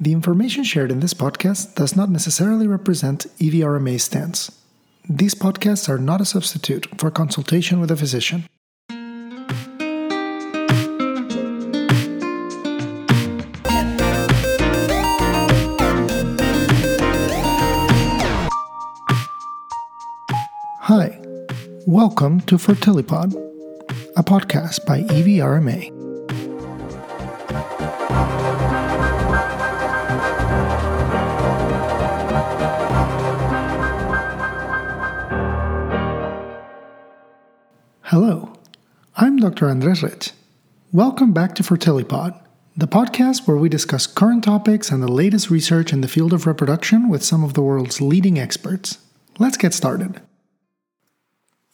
The information shared in this podcast does not necessarily represent IVIRMA's stance. These podcasts are not a substitute for consultation with a physician. Hi, welcome to Fertilipod, a podcast by IVIRMA. Hello, I'm Dr. Andres Reig. Welcome back to Fertilipod, the podcast where we discuss current topics and the latest research in the field of reproduction with some of the world's leading experts. Let's get started.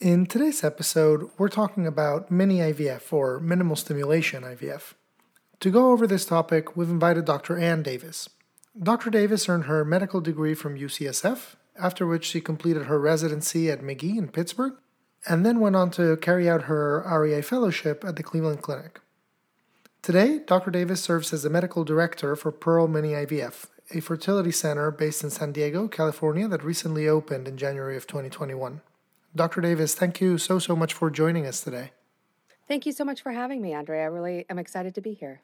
In today's episode, we're talking about mini IVF or minimal stimulation IVF. To go over this topic, we've invited Dr. Ann Davis. Dr. Davis earned her medical degree from UCSF, after which she completed her residency at Magee in Pittsburgh and then went on to carry out her REI fellowship at the Cleveland Clinic. Today, Dr. Davis serves as the medical director for Pearl Mini IVF, a fertility center based in San Diego, California, that recently opened in January of 2021. Dr. Davis, thank you so, so much for joining us today. Thank you so much for having me, Andre. I really am excited to be here.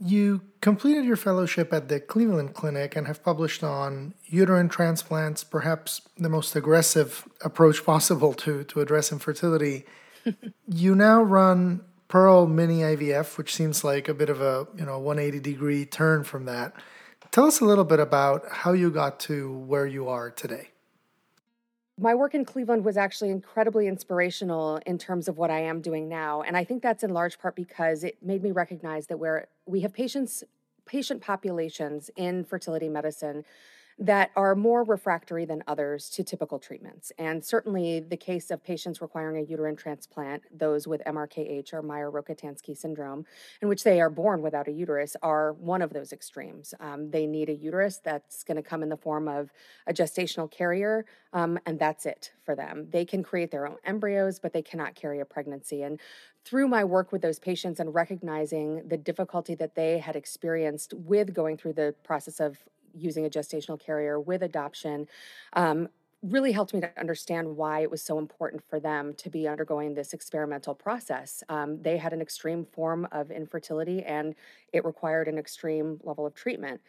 You completed your fellowship at the Cleveland Clinic and have published on uterine transplants, perhaps the most aggressive approach possible to, to address infertility. you now run Pearl Mini IVF, which seems like a bit of a you know 180 degree turn from that. Tell us a little bit about how you got to where you are today my work in Cleveland was actually incredibly inspirational in terms of what I am doing now. And I think that's in large part because it made me recognize that where we have patients, patient populations in fertility medicine that are more refractory than others to typical treatments. And certainly the case of patients requiring a uterine transplant, those with MRKH or Mayer Rokitansky syndrome, in which they are born without a uterus, are one of those extremes. Um, they need a uterus that's going to come in the form of a gestational carrier, um, and that's it for them. They can create their own embryos, but they cannot carry a pregnancy. And through my work with those patients and recognizing the difficulty that they had experienced with going through the process of using a gestational carrier with adoption um, really helped me to understand why it was so important for them to be undergoing this experimental process. Um, they had an extreme form of infertility and it required an extreme level of treatment.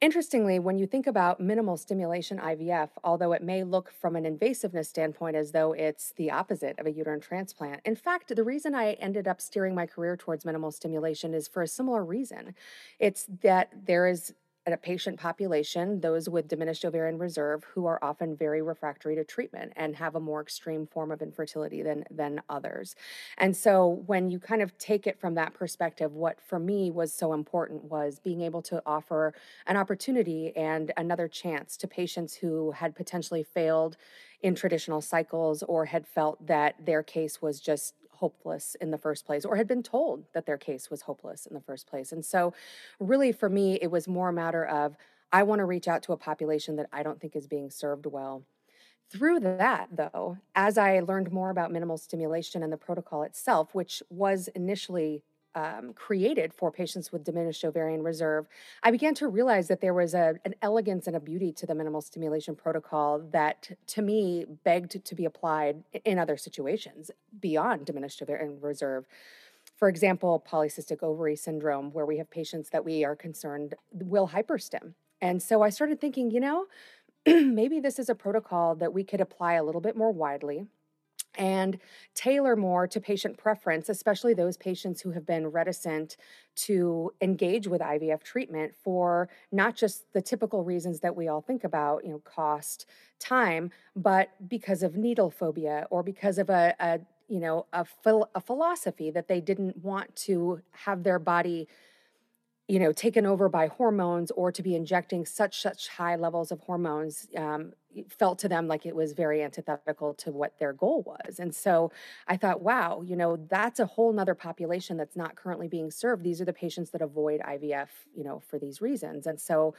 Interestingly, when you think about minimal stimulation IVF, although it may look from an invasiveness standpoint as though it's the opposite of a uterine transplant, in fact, the reason I ended up steering my career towards minimal stimulation is for a similar reason. It's that there is a patient population, those with diminished ovarian reserve, who are often very refractory to treatment and have a more extreme form of infertility than than others. And so when you kind of take it from that perspective, what for me was so important was being able to offer an opportunity and another chance to patients who had potentially failed in traditional cycles or had felt that their case was just hopeless in the first place or had been told that their case was hopeless in the first place. And so, really, for me, it was more a matter of I want to reach out to a population that I don't think is being served well. Through that, though, as I learned more about minimal stimulation and the protocol itself, which was initially um, created for patients with diminished ovarian reserve, I began to realize that there was a, an elegance and a beauty to the minimal stimulation protocol that, to me, begged to be applied in other situations beyond diminished ovarian reserve. For example, polycystic ovary syndrome, where we have patients that we are concerned will hyperstim. And so I started thinking, you know, maybe this is a protocol that we could apply a little bit more widely and tailor more to patient preference, especially those patients who have been reticent to engage with IVF treatment for not just the typical reasons that we all think about, you know, cost, time, but because of needle phobia or because of a, a you know, a, phil- a philosophy that they didn't want to have their body you know taken over by hormones or to be injecting such such high levels of hormones um, felt to them like it was very antithetical to what their goal was. And so I thought, wow, you know, that's a whole nother population that's not currently being served. These are the patients that avoid IVF, you know, for these reasons. And so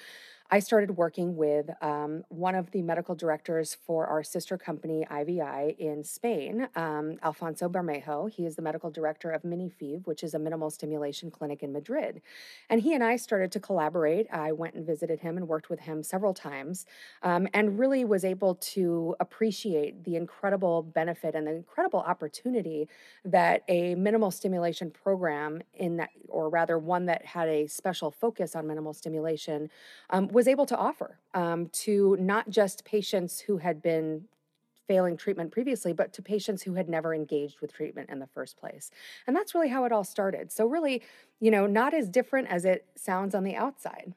I started working with um, one of the medical directors for our sister company, IVI, in Spain, um, Alfonso Bermejo. He is the medical director of MiniFIV, which is a minimal stimulation clinic in Madrid. And he and I started to collaborate. I went and visited him and worked with him several times um, and really was able to appreciate the incredible benefit and the incredible opportunity that a minimal stimulation program in that, or rather one that had a special focus on minimal stimulation, um, was able to offer um, to not just patients who had been failing treatment previously, but to patients who had never engaged with treatment in the first place. And that's really how it all started. So, really, you know, not as different as it sounds on the outside.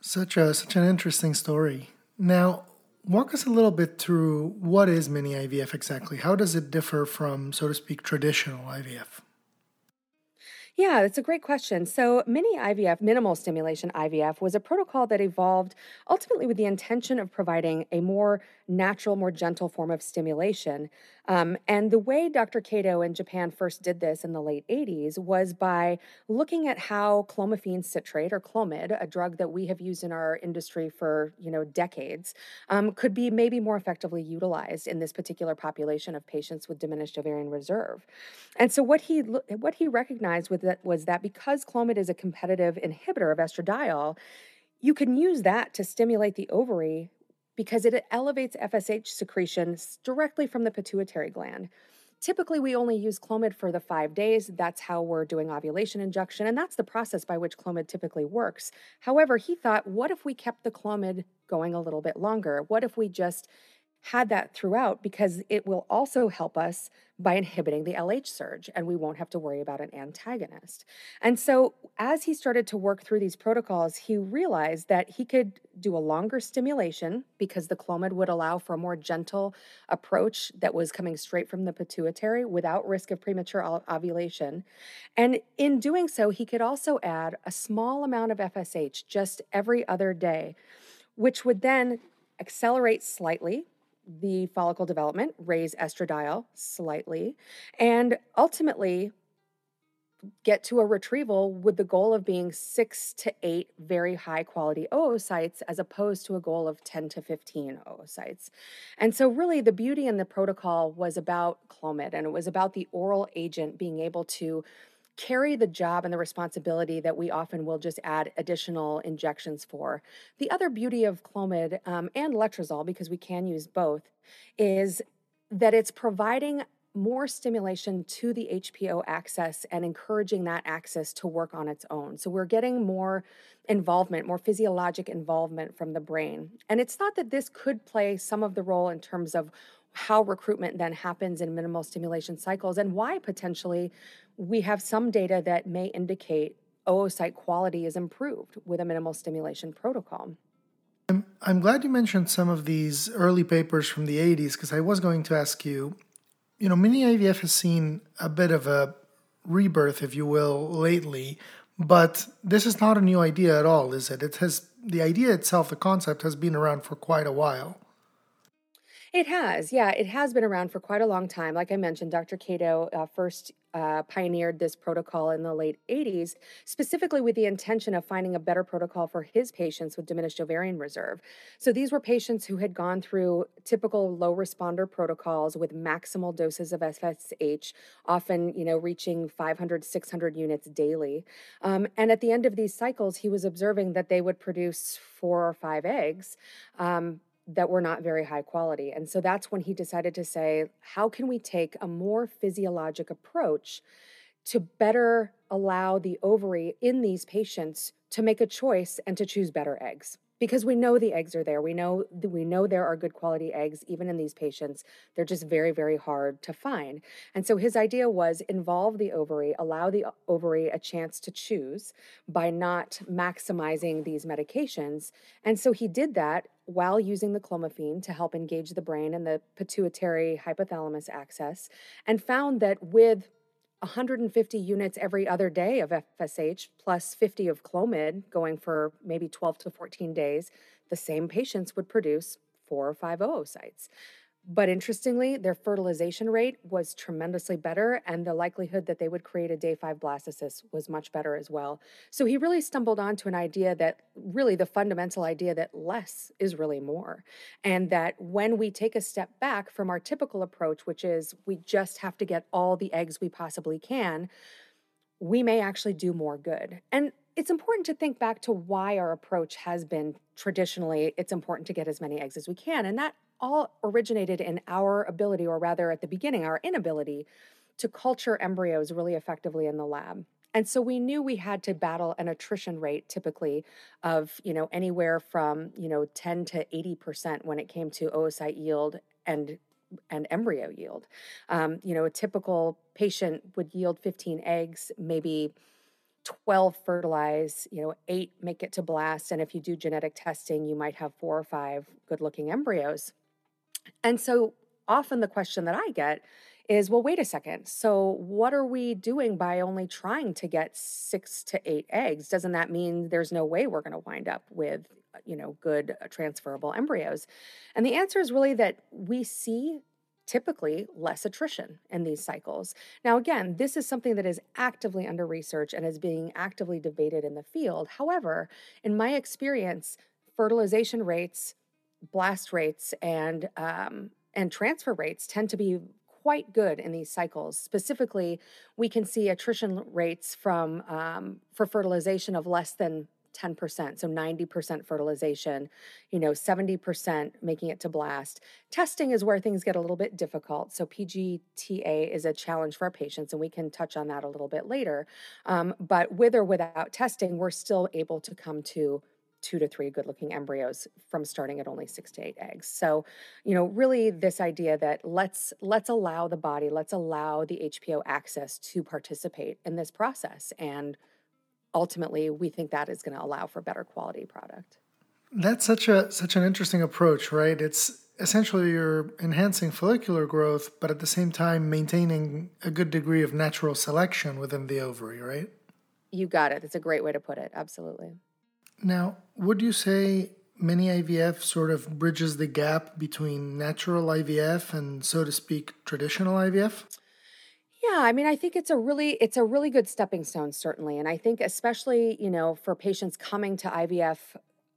Such a such an interesting story. Now, walk us a little bit through what is mini IVF exactly. How does it differ from, so to speak, traditional IVF? Yeah, that's a great question. So, mini IVF, minimal stimulation IVF, was a protocol that evolved ultimately with the intention of providing a more natural, more gentle form of stimulation. Um, and the way Dr. Kato in Japan first did this in the late 80s was by looking at how clomiphene citrate, or Clomid, a drug that we have used in our industry for you know decades, um, could be maybe more effectively utilized in this particular population of patients with diminished ovarian reserve. And so what he what he recognized with that was that because Clomid is a competitive inhibitor of estradiol, you can use that to stimulate the ovary because it elevates FSH secretion directly from the pituitary gland. Typically, we only use Clomid for the five days. That's how we're doing ovulation induction, and that's the process by which Clomid typically works. However, he thought, what if we kept the Clomid going a little bit longer? What if we just had that throughout because it will also help us by inhibiting the LH surge and we won't have to worry about an antagonist. And so, as he started to work through these protocols, he realized that he could do a longer stimulation because the Clomid would allow for a more gentle approach that was coming straight from the pituitary without risk of premature ovulation. And in doing so, he could also add a small amount of FSH just every other day, which would then accelerate slightly the follicle development, raise estradiol slightly, and ultimately get to a retrieval with the goal of being six to eight very high quality oocytes as opposed to a goal of 10 to 15 oocytes. And so, really, the beauty in the protocol was about Clomid and it was about the oral agent being able to carry the job and the responsibility that we often will just add additional injections for. The other beauty of Clomid um, and letrozole, because we can use both, is that it's providing more stimulation to the HPO axis and encouraging that axis to work on its own. So we're getting more involvement, more physiologic involvement from the brain. And it's thought that this could play some of the role in terms of how recruitment then happens in minimal stimulation cycles and why potentially we have some data that may indicate oocyte quality is improved with a minimal stimulation protocol. I'm, I'm glad you mentioned some of these early papers from the 80s because I was going to ask you, you know, mini IVF has seen a bit of a rebirth, if you will, lately, but this is not a new idea at all, is it? It has the idea itself, the concept has been around for quite a while. It has, yeah, it has been around for quite a long time. Like I mentioned, Dr. Kato uh, first uh, pioneered this protocol in the late 80s, specifically with the intention of finding a better protocol for his patients with diminished ovarian reserve. So these were patients who had gone through typical low responder protocols with maximal doses of FSH, often, you know, reaching 500, 600 units daily. Um, and at the end of these cycles, he was observing that they would produce four or five eggs. Um, that were not very high quality. And so that's when he decided to say, how can we take a more physiologic approach to better allow the ovary in these patients to make a choice and to choose better eggs? because we know the eggs are there. We know we know there are good quality eggs even in these patients. They're just very very hard to find. And so his idea was involve the ovary, allow the ovary a chance to choose by not maximizing these medications. And so he did that while using the clomiphene to help engage the brain and the pituitary hypothalamus axis and found that with 150 units every other day of FSH plus 50 of Clomid going for maybe 12 to 14 days, the same patients would produce four or five oocytes. But interestingly, their fertilization rate was tremendously better, and the likelihood that they would create a day five blastocyst was much better as well. So he really stumbled onto an idea that really the fundamental idea that less is really more. And that when we take a step back from our typical approach, which is we just have to get all the eggs we possibly can, we may actually do more good. And it's important to think back to why our approach has been traditionally it's important to get as many eggs as we can. And that all originated in our ability, or rather at the beginning, our inability to culture embryos really effectively in the lab. And so we knew we had to battle an attrition rate typically of, you know, anywhere from, you know, 10 to 80% when it came to oocyte yield and and embryo yield. Um, you know, a typical patient would yield 15 eggs, maybe 12 fertilize, you know, eight make it to blast. And if you do genetic testing, you might have four or five good looking embryos. And so often the question that I get is well, wait a second. So, what are we doing by only trying to get six to eight eggs? Doesn't that mean there's no way we're going to wind up with, uh, you know, good uh, transferable embryos? And the answer is really that we see typically less attrition in these cycles. Now, again, this is something that is actively under research and is being actively debated in the field. However, in my experience, fertilization rates blast rates and um, and transfer rates tend to be quite good in these cycles. Specifically, we can see attrition rates from um, for fertilization of less than 10%, so 90% fertilization, you know, 70% making it to blast. Testing is where things get a little bit difficult. So PGTA is a challenge for our patients, and we can touch on that a little bit later. Um, but with or without testing, we're still able to come to two to three good looking embryos from starting at only six to eight eggs. So you know really this idea that let's let's allow the body let's allow the hpo axis to participate in this process. And ultimately we think that is going to allow for better quality product. That's such a such an interesting approach right? It's essentially you're enhancing follicular growth but at the same time maintaining a good degree of natural selection within the ovary right? You got it. That's a great way to put it. Absolutely now, would you say mini IVF sort of bridges the gap between natural IVF and, so to speak, traditional IVF? Yeah, I mean, I think it's a really it's a really good stepping stone, certainly, and I think especially you know for patients coming to IVF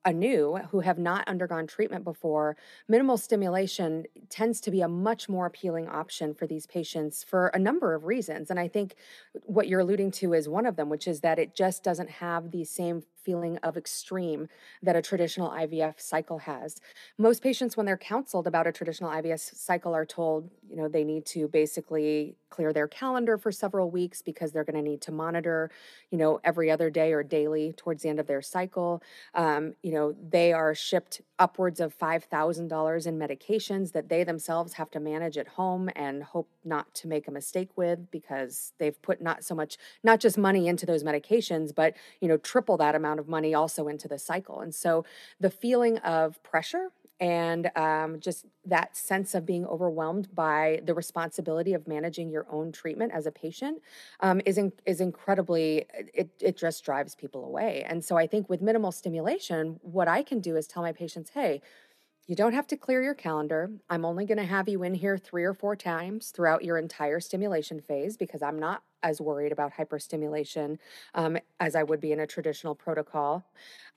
anew who have not undergone treatment before, minimal stimulation tends to be a much more appealing option for these patients for a number of reasons. And I think what you're alluding to is one of them, which is that it just doesn't have the same feeling of extreme that a traditional IVF cycle has. Most patients, when they're counseled about a traditional IVF cycle, are told, you know, they need to basically clear their calendar for several weeks because they're going to need to monitor, you know, every other day or daily towards the end of their cycle. Um, you know, they are shipped upwards of $5,000 in medications that they themselves have to manage at home and hope not to make a mistake with because they've put not so much, not just money into those medications, but, you know, triple that amount of money also into the cycle. And so the feeling of pressure and um, just that sense of being overwhelmed by the responsibility of managing your own treatment as a patient um, is in, is incredibly it it just drives people away. And so I think with minimal stimulation, what I can do is tell my patients, hey. You don't have to clear your calendar. I'm only going to have you in here three or four times throughout your entire stimulation phase because I'm not as worried about hyperstimulation um, as I would be in a traditional protocol.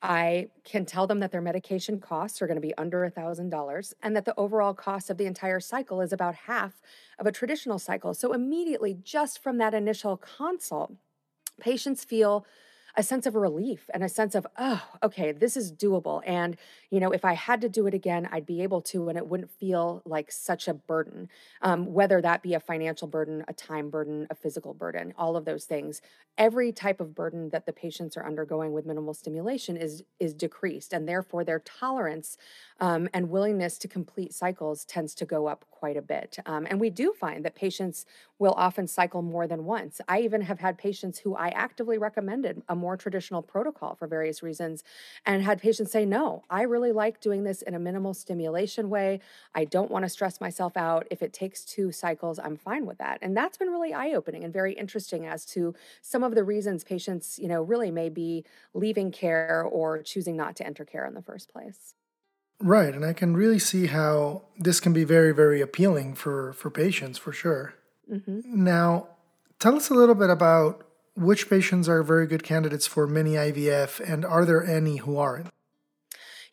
I can tell them that their medication costs are going to be under $1,000 and that the overall cost of the entire cycle is about half of a traditional cycle. So, immediately, just from that initial consult, patients feel a sense of relief and a sense of, oh, okay, this is doable. And, you know, if I had to do it again, I'd be able to, and it wouldn't feel like such a burden, um, whether that be a financial burden, a time burden, a physical burden, all of those things. Every type of burden that the patients are undergoing with minimal stimulation is is decreased, and therefore their tolerance um, and willingness to complete cycles tends to go up quite a bit. Um, and we do find that patients will often cycle more than once. I even have had patients who I actively recommended a more traditional protocol for various reasons and had patients say, No, I really like doing this in a minimal stimulation way. I don't want to stress myself out. If it takes two cycles, I'm fine with that. And that's been really eye opening and very interesting as to some of the reasons patients, you know, really may be leaving care or choosing not to enter care in the first place. Right, and I can really see how this can be very, very appealing for, for patients for sure. Mm-hmm. Now, tell us a little bit about which patients are very good candidates for mini IVF and are there any who aren't?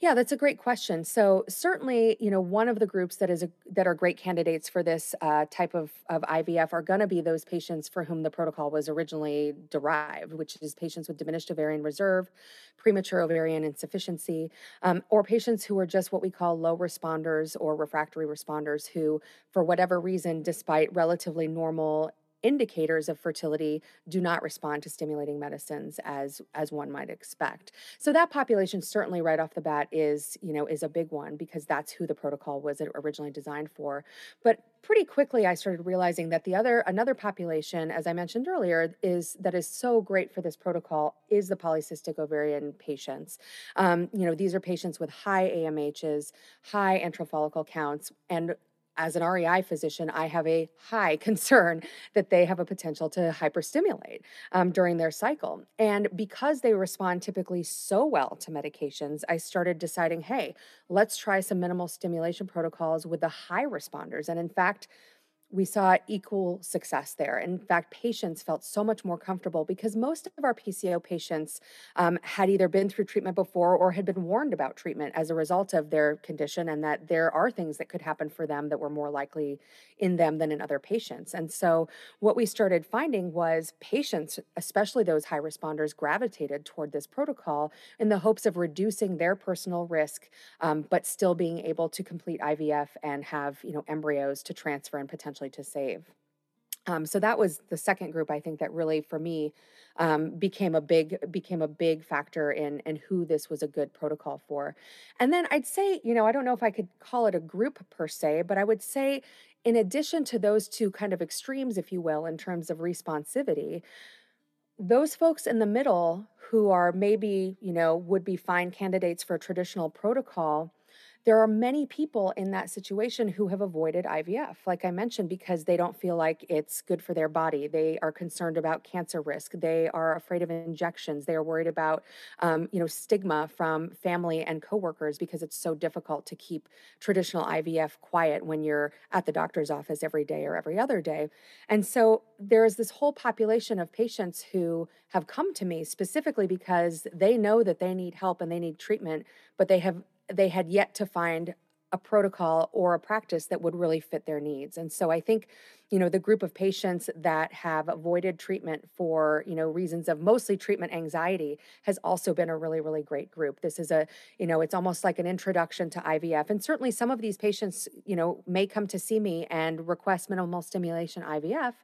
Yeah, that's a great question. So certainly, you know, one of the groups that is a, that are great candidates for this uh, type of, of IVF are going to be those patients for whom the protocol was originally derived, which is patients with diminished ovarian reserve, premature ovarian insufficiency, um, or patients who are just what we call low responders or refractory responders who, for whatever reason, despite relatively normal indicators of fertility do not respond to stimulating medicines as as one might expect. So that population certainly right off the bat is, you know, is a big one because that's who the protocol was originally designed for. But pretty quickly I started realizing that the other another population as I mentioned earlier is that is so great for this protocol is the polycystic ovarian patients. Um, you know, these are patients with high AMHs, high antral follicle counts and as an REI physician, I have a high concern that they have a potential to hyperstimulate um, during their cycle. And because they respond typically so well to medications, I started deciding hey, let's try some minimal stimulation protocols with the high responders. And in fact, we saw equal success there. In fact, patients felt so much more comfortable because most of our PCO patients um, had either been through treatment before or had been warned about treatment as a result of their condition, and that there are things that could happen for them that were more likely in them than in other patients. And so, what we started finding was patients, especially those high responders, gravitated toward this protocol in the hopes of reducing their personal risk, um, but still being able to complete IVF and have you know embryos to transfer and potentially to save. Um, so that was the second group I think that really for me um, became a big became a big factor in in who this was a good protocol for. And then I'd say you know I don't know if I could call it a group per se, but I would say in addition to those two kind of extremes, if you will, in terms of responsivity, those folks in the middle who are maybe you know would be fine candidates for a traditional protocol there are many people in that situation who have avoided IVF, like I mentioned, because they don't feel like it's good for their body. They are concerned about cancer risk. They are afraid of injections. They are worried about, um, you know, stigma from family and coworkers because it's so difficult to keep traditional IVF quiet when you're at the doctor's office every day or every other day. And so there is this whole population of patients who have come to me specifically because they know that they need help and they need treatment, but they have they had yet to find a protocol or a practice that would really fit their needs. And so I think, you know, the group of patients that have avoided treatment for, you know, reasons of mostly treatment anxiety has also been a really, really great group. This is a, you know, it's almost like an introduction to IVF. And certainly some of these patients, you know, may come to see me and request minimal stimulation IVF.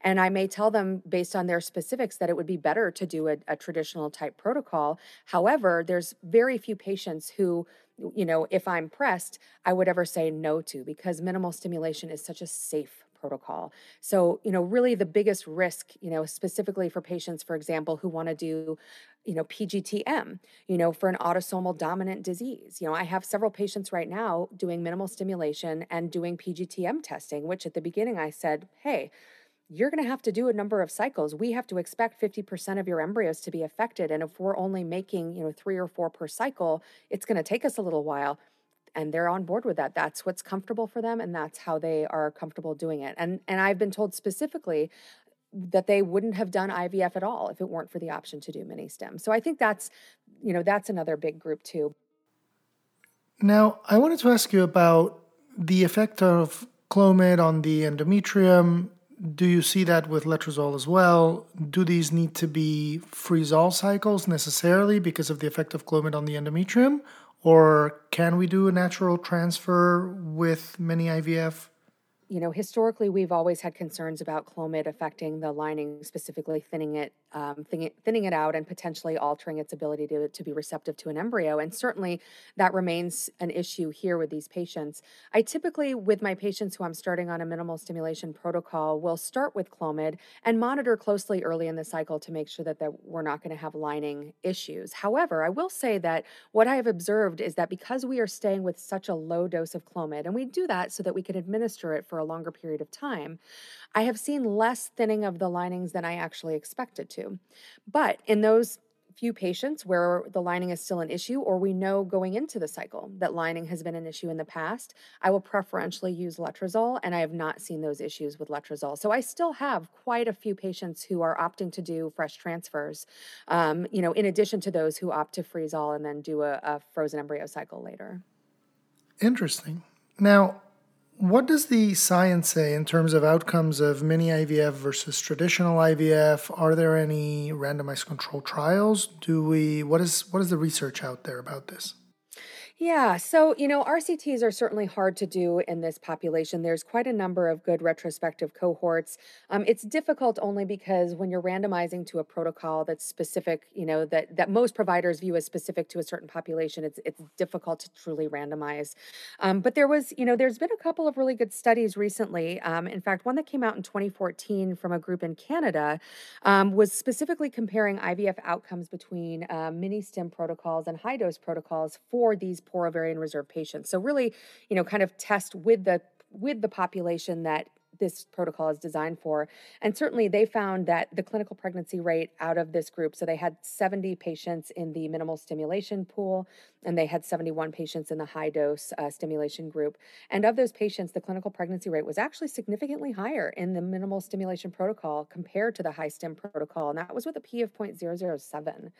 And I may tell them based on their specifics that it would be better to do a, a traditional type protocol. However, there's very few patients who you know, if I'm pressed, I would ever say no to because minimal stimulation is such a safe protocol. So, you know, really the biggest risk, you know, specifically for patients, for example, who want to do, you know, PGTM, you know, for an autosomal dominant disease. You know, I have several patients right now doing minimal stimulation and doing PGTM testing, which at the beginning I said, hey, you're going to have to do a number of cycles. We have to expect 50% of your embryos to be affected. And if we're only making, you know, three or four per cycle, it's going to take us a little while. And they're on board with that. That's what's comfortable for them, and that's how they are comfortable doing it. And and I've been told specifically that they wouldn't have done IVF at all if it weren't for the option to do mini stim. So I think that's, you know, that's another big group too. Now, I wanted to ask you about the effect of Clomid on the endometrium do you see that with letrozole as well? Do these need to be freeze-all cycles necessarily because of the effect of Clomid on the endometrium? Or can we do a natural transfer with mini IVF? You know, historically, we've always had concerns about Clomid affecting the lining, specifically thinning it um, thinning, thinning it out and potentially altering its ability to, to be receptive to an embryo. And certainly that remains an issue here with these patients. I typically, with my patients who I'm starting on a minimal stimulation protocol, will start with Clomid and monitor closely early in the cycle to make sure that, that we're not going to have lining issues. However, I will say that what I have observed is that because we are staying with such a low dose of Clomid, and we do that so that we can administer it for a longer period of time, I have seen less thinning of the linings than I actually expected to. But in those few patients where the lining is still an issue, or we know going into the cycle that lining has been an issue in the past, I will preferentially use letrozole, and I have not seen those issues with letrozole. So I still have quite a few patients who are opting to do fresh transfers, um, you know, in addition to those who opt to freeze all and then do a, a frozen embryo cycle later. Interesting. Now, what does the science say in terms of outcomes of mini IVF versus traditional IVF? Are there any randomized control trials? Do we what is what is the research out there about this? Yeah, so, you know, RCTs are certainly hard to do in this population. There's quite a number of good retrospective cohorts. Um, it's difficult only because when you're randomizing to a protocol that's specific, you know, that that most providers view as specific to a certain population, it's it's difficult to truly randomize. Um, but there was, you know, there's been a couple of really good studies recently. Um, in fact, one that came out in 2014 from a group in Canada um, was specifically comparing IVF outcomes between uh, mini stim protocols and high dose protocols for these poor ovarian reserve patients. So really, you know, kind of test with the with the population that this protocol is designed for. And certainly they found that the clinical pregnancy rate out of this group, so they had 70 patients in the minimal stimulation pool, and they had 71 patients in the high dose uh, stimulation group. And of those patients, the clinical pregnancy rate was actually significantly higher in the minimal stimulation protocol compared to the high stim protocol. And that was with a P of 0.007.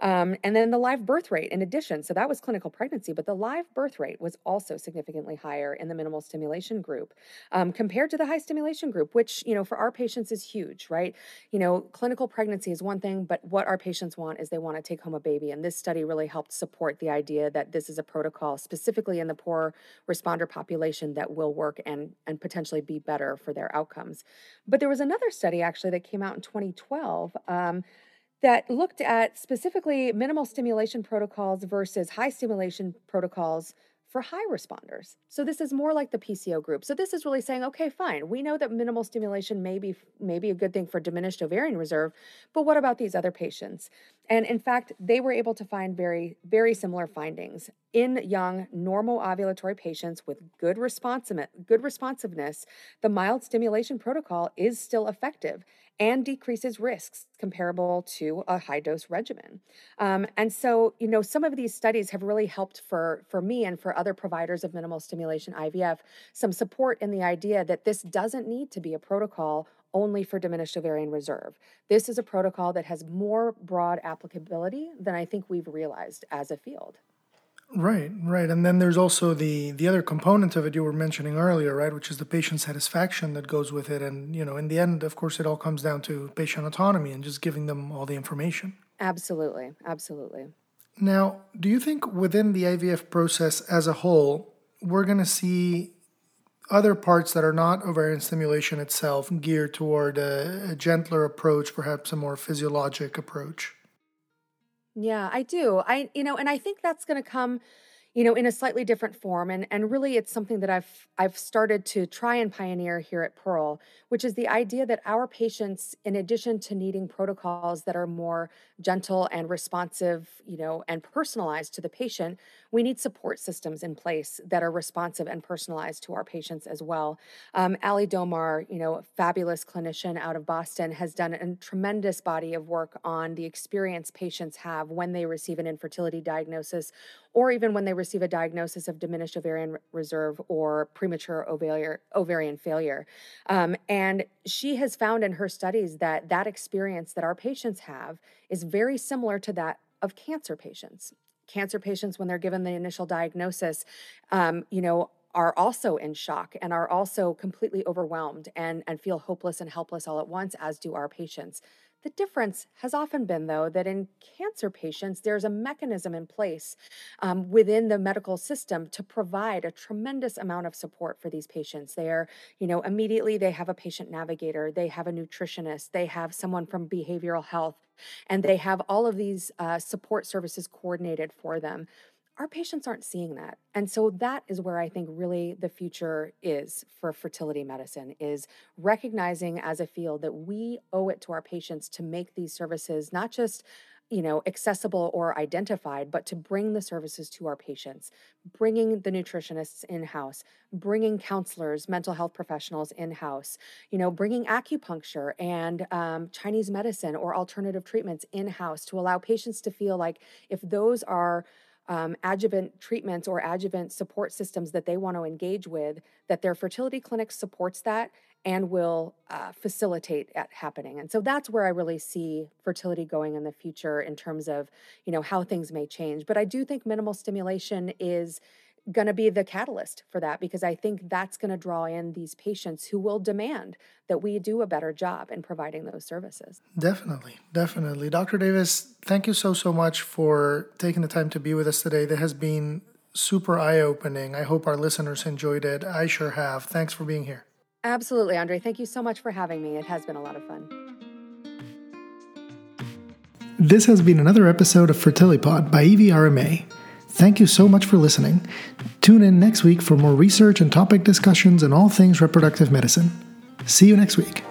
Um, and then the live birth rate, in addition, so that was clinical pregnancy, but the live birth rate was also significantly higher in the minimal stimulation group um, compared to the high stimulation group, which, you know, for our patients is huge, right? You know, clinical pregnancy is one thing, but what our patients want is they want to take home a baby. And this study really helped support the idea that this is a protocol specifically in the poor responder population that will work and, and potentially be better for their outcomes. But there was another study actually that came out in 2012. Um, that looked at specifically minimal stimulation protocols versus high stimulation protocols for high responders. So this is more like the PCO group. So this is really saying, okay, fine. We know that minimal stimulation may be may be a good thing for diminished ovarian reserve, but what about these other patients? And in fact, they were able to find very very similar findings in young normal ovulatory patients with good responsiveness, good responsiveness. The mild stimulation protocol is still effective and decreases risks comparable to a high dose regimen. Um, and so, you know, some of these studies have really helped for, for me and for other providers of minimal stimulation IVF some support in the idea that this doesn't need to be a protocol only for diminished ovarian reserve. This is a protocol that has more broad applicability than I think we've realized as a field. Right, right. And then there's also the the other component of it you were mentioning earlier, right, which is the patient satisfaction that goes with it and, you know, in the end, of course, it all comes down to patient autonomy and just giving them all the information. Absolutely. Absolutely. Now, do you think within the IVF process as a whole, we're going to see other parts that are not ovarian stimulation itself geared toward a, a gentler approach, perhaps a more physiologic approach? Yeah, I do. I you know, and I think that's going to come you know in a slightly different form and and really it's something that I've I've started to try and pioneer here at Pearl, which is the idea that our patients in addition to needing protocols that are more gentle and responsive, you know, and personalized to the patient, we need support systems in place that are responsive and personalized to our patients as well. Um, Ali Domar, you know, fabulous clinician out of Boston, has done a tremendous body of work on the experience patients have when they receive an infertility diagnosis or even when they receive a diagnosis of diminished ovarian reserve or premature ovarian, ovarian failure. Um, and she has found in her studies that that experience that our patients have is very similar to that of cancer patients cancer patients, when they're given the initial diagnosis, um, you know, are also in shock and are also completely overwhelmed and, and feel hopeless and helpless all at once, as do our patients. The difference has often been, though, that in cancer patients, there's a mechanism in place um, within the medical system to provide a tremendous amount of support for these patients. They are, you know, immediately they have a patient navigator, they have a nutritionist, they have someone from behavioral health, and they have all of these uh, support services coordinated for them our patients aren't seeing that. And so that is where i think really the future is for fertility medicine is recognizing as a field that we owe it to our patients to make these services not just you know accessible or identified but to bring the services to our patients bringing the nutritionists in house bringing counselors mental health professionals in house you know bringing acupuncture and um, chinese medicine or alternative treatments in house to allow patients to feel like if those are um, adjuvant treatments or adjuvant support systems that they want to engage with, that their fertility clinic supports that and will uh, facilitate it happening. And so that's where I really see fertility going in the future in terms of, you know, how things may change. But I do think minimal stimulation is going to be the catalyst for that because I think that's going to draw in these patients who will demand that we do a better job in providing those services. Definitely, definitely. Dr. Davis, thank you so, so much for taking the time to be with us today. That has been super eye opening. I hope our listeners enjoyed it. I sure have. Thanks for being here. Absolutely, Andre. Thank you so much for having me. It has been a lot of fun. This has been another episode of FertiliPod by IVIRMA. Thank you so much for listening. Tune in next week for more research and topic discussions on all things reproductive medicine. See you next week.